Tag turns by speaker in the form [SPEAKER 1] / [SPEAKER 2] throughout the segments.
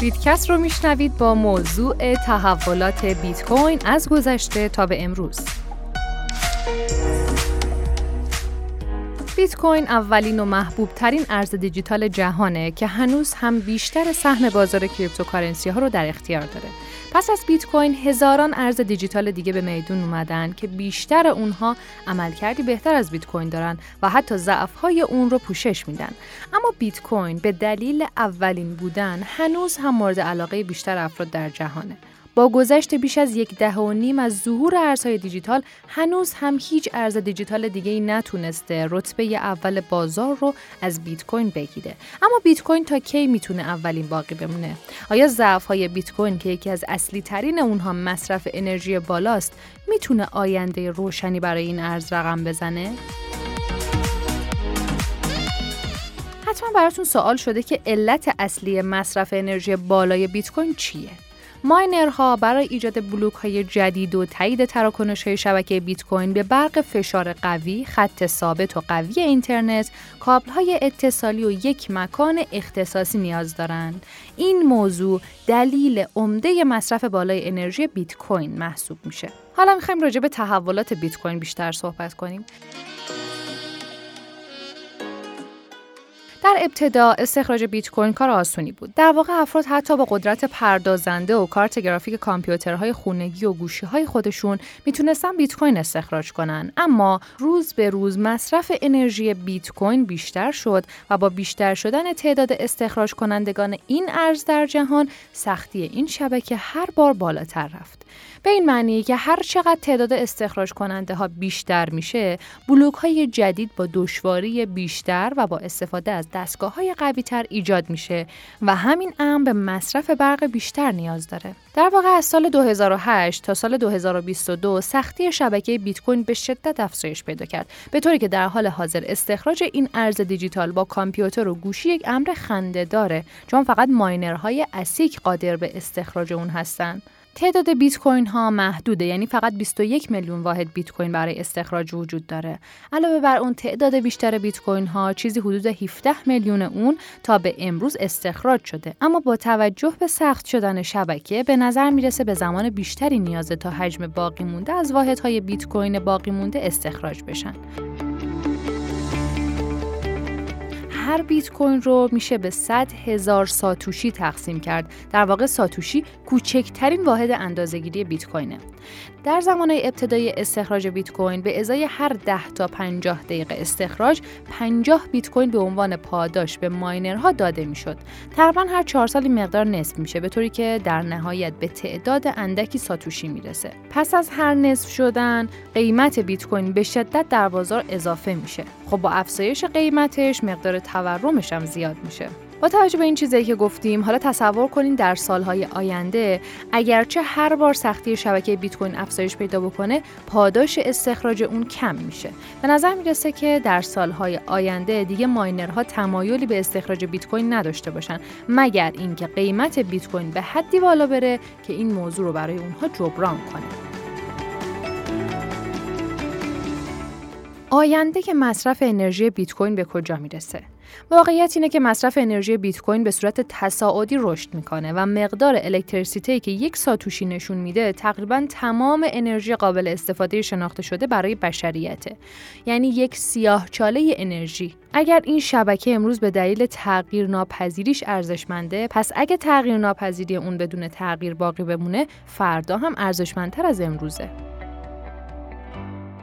[SPEAKER 1] بیتکست رو میشنوید با موضوع تحولات بیت کوین از گذشته تا به امروز. بیت کوین اولین و محبوب ترین ارز دیجیتال جهانه که هنوز هم بیشتر سهم بازار cryptocurrency ها رو در اختیار داره. پس از بیت کوین هزاران ارز دیجیتال دیگه به میدون اومدن که بیشتر اونها عملکردی بهتر از بیت کوین دارن و حتی ضعف‌های اون رو پوشش میدن. اما بیت کوین به دلیل اولین بودن هنوز هم مورد علاقه بیشتر افراد در جهانه. گذشت بیش از یک دهه و نیم از ظهور ارزهای دیجیتال هنوز هم هیچ ارز دیجیتال دیگه ای نتونسته رتبه اول بازار رو از بیت کوین بگیره. اما بیت کوین تا کی می‌تونه اولین باقی بمونه؟ آیا ضعف های بیت کوین که یکی از اصلی ترین اونها مصرف انرژی بالاست می‌تونه آینده روشنی برای این ارز رقم بزنه؟ حتما براتون سوال شده که علت اصلی مصرف انرژی بالای بیت کوین چیه؟ ماینرها برای ایجاد بلوک های جدید و تایید تراکنش های شبکه بیت کوین به برق فشار قوی، خط ثابت و قوی اینترنت، کابل های اتصالی و یک مکان اختصاصی نیاز دارند. این موضوع دلیل عمده مصرف بالای انرژی بیت کوین محسوب میشه. حالا می‌خوایم راجع به تحولات بیت کوین بیشتر صحبت کنیم. در ابتدا استخراج بیت کوین کار آسونی بود. در واقع افراد حتی با قدرت پردازنده و کارت گرافیک کامپیوترهای خونگی و گوشی های خودشون می‌تونستن بیت کوین استخراج کنن. اما روز به روز مصرف انرژی بیت کوین بیشتر شد و با بیشتر شدن تعداد استخراج کنندگان این ارز در جهان سختی این شبکه هر بار بالاتر رفت. به این معنی که هر چقدر تعداد استخراج کننده ها بیشتر میشه بلوک های جدید با دشواری بیشتر و با استفاده از دستگاه های قوی تر ایجاد میشه و همین امر به مصرف برق بیشتر نیاز داره. در واقع از سال 2008 تا سال 2022 سختی شبکه بیت کوین به شدت افزایش پیدا کرد به طوری که در حال حاضر استخراج این ارز دیجیتال با کامپیوتر و گوشی یک امر خنده داره چون فقط ماینرهای اسیک قادر به استخراج اون هستند تعداد بیت کوین ها محدوده یعنی فقط 21 میلیون واحد بیت کوین برای استخراج وجود داره. علاوه بر اون تعداد بیشتر بیت کوین ها چیزی حدود 17 میلیون اون تا به امروز استخراج شده. اما با توجه به سخت شدن شبکه به نظر می‌رسه به زمان بیشتری نیازه تا حجم باقی مونده از واحدهای بیت کوین باقی مونده استخراج بشن. هر بیت کوین رو میشه به 100 هزار ساتوشی تقسیم کرد. در واقع ساتوشی کوچکترین واحد اندازهگیری بیت کوینه. در زمان ابتدای استخراج بیت کوین به ازای هر 10 تا 50 دقیقه استخراج 50 بیت کوین به عنوان پاداش به ماینرها داده می‌شد. تقریبا هر 4 سالی مقدار نصف میشه به طوری که در نهایت به تعداد اندکی ساتوشی می‌رسه. پس از هر نصف شدن قیمت بیت کوین به شدت در بازار اضافه میشه. خب با افزایش قیمتش مقدار تورمش هم زیاد میشه. با توجه به این چیزی که گفتیم حالا تصور کنین در سالهای آینده اگرچه هر بار سختی شبکه بیت کوین افزایش پیدا بکنه پاداش استخراج اون کم میشه به نظر می‌رسه که در سالهای آینده دیگه ماینرها تمایلی به استخراج بیت کوین نداشته باشن مگر اینکه قیمت بیت کوین به حدی بالا بره که این موضوع رو برای اونها جبران کنه آینده که مصرف انرژی بیت کوین به کجا می‌رسه؟ واقعیت اینه که مصرف انرژی بیت کوین به صورت تصاعدی رشد می‌کنه و مقدار الکتریسیته که یک ساتوشی نشون میده تقریبا تمام انرژی قابل استفاده شناخته شده برای بشریته. یعنی یک سیاه چاله انرژی. اگر این شبکه امروز به دلیل تغییر ناپذیریش ارزشمنده پس اگه تغییر ناپذیری اون بدون تغییر باقی بمونه فردا هم ارزشمندتر از امروزه.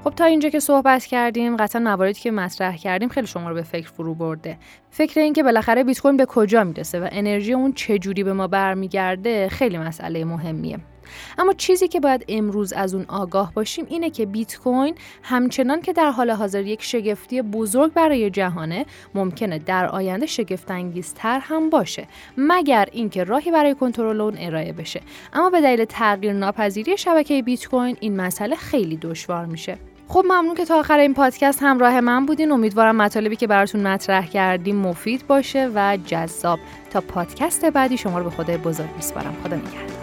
[SPEAKER 1] خب تا اینجا که صحبت کردیم قطعا مواردی که مطرح کردیم خیلی شما رو به فکر فرو برده. فکر این که بالاخره بیت کوین به کجا می‌رسه و انرژی اون چه جوری به ما برمیگرده خیلی مسئله مهمیه. اما چیزی که باید امروز از اون آگاه باشیم اینه که بیت کوین همچنان که در حال حاضر یک شگفتی بزرگ برای جهانه ممکنه در آینده شگفت انگیزتر هم باشه مگر اینکه راهی برای کنترل اون ارائه بشه. اما به دلیل تغییر ناپذیری شبکه بیت کوین این مسئله خیلی دشوار میشه. خب ممنون که تا آخر این پادکست همراه من بودین. امیدوارم مطالبی که براتون مطرح کردیم مفید باشه و جذاب. تا پادکست بعدی شما رو به خدای بزرگ میسپارم. خدا نگهدار.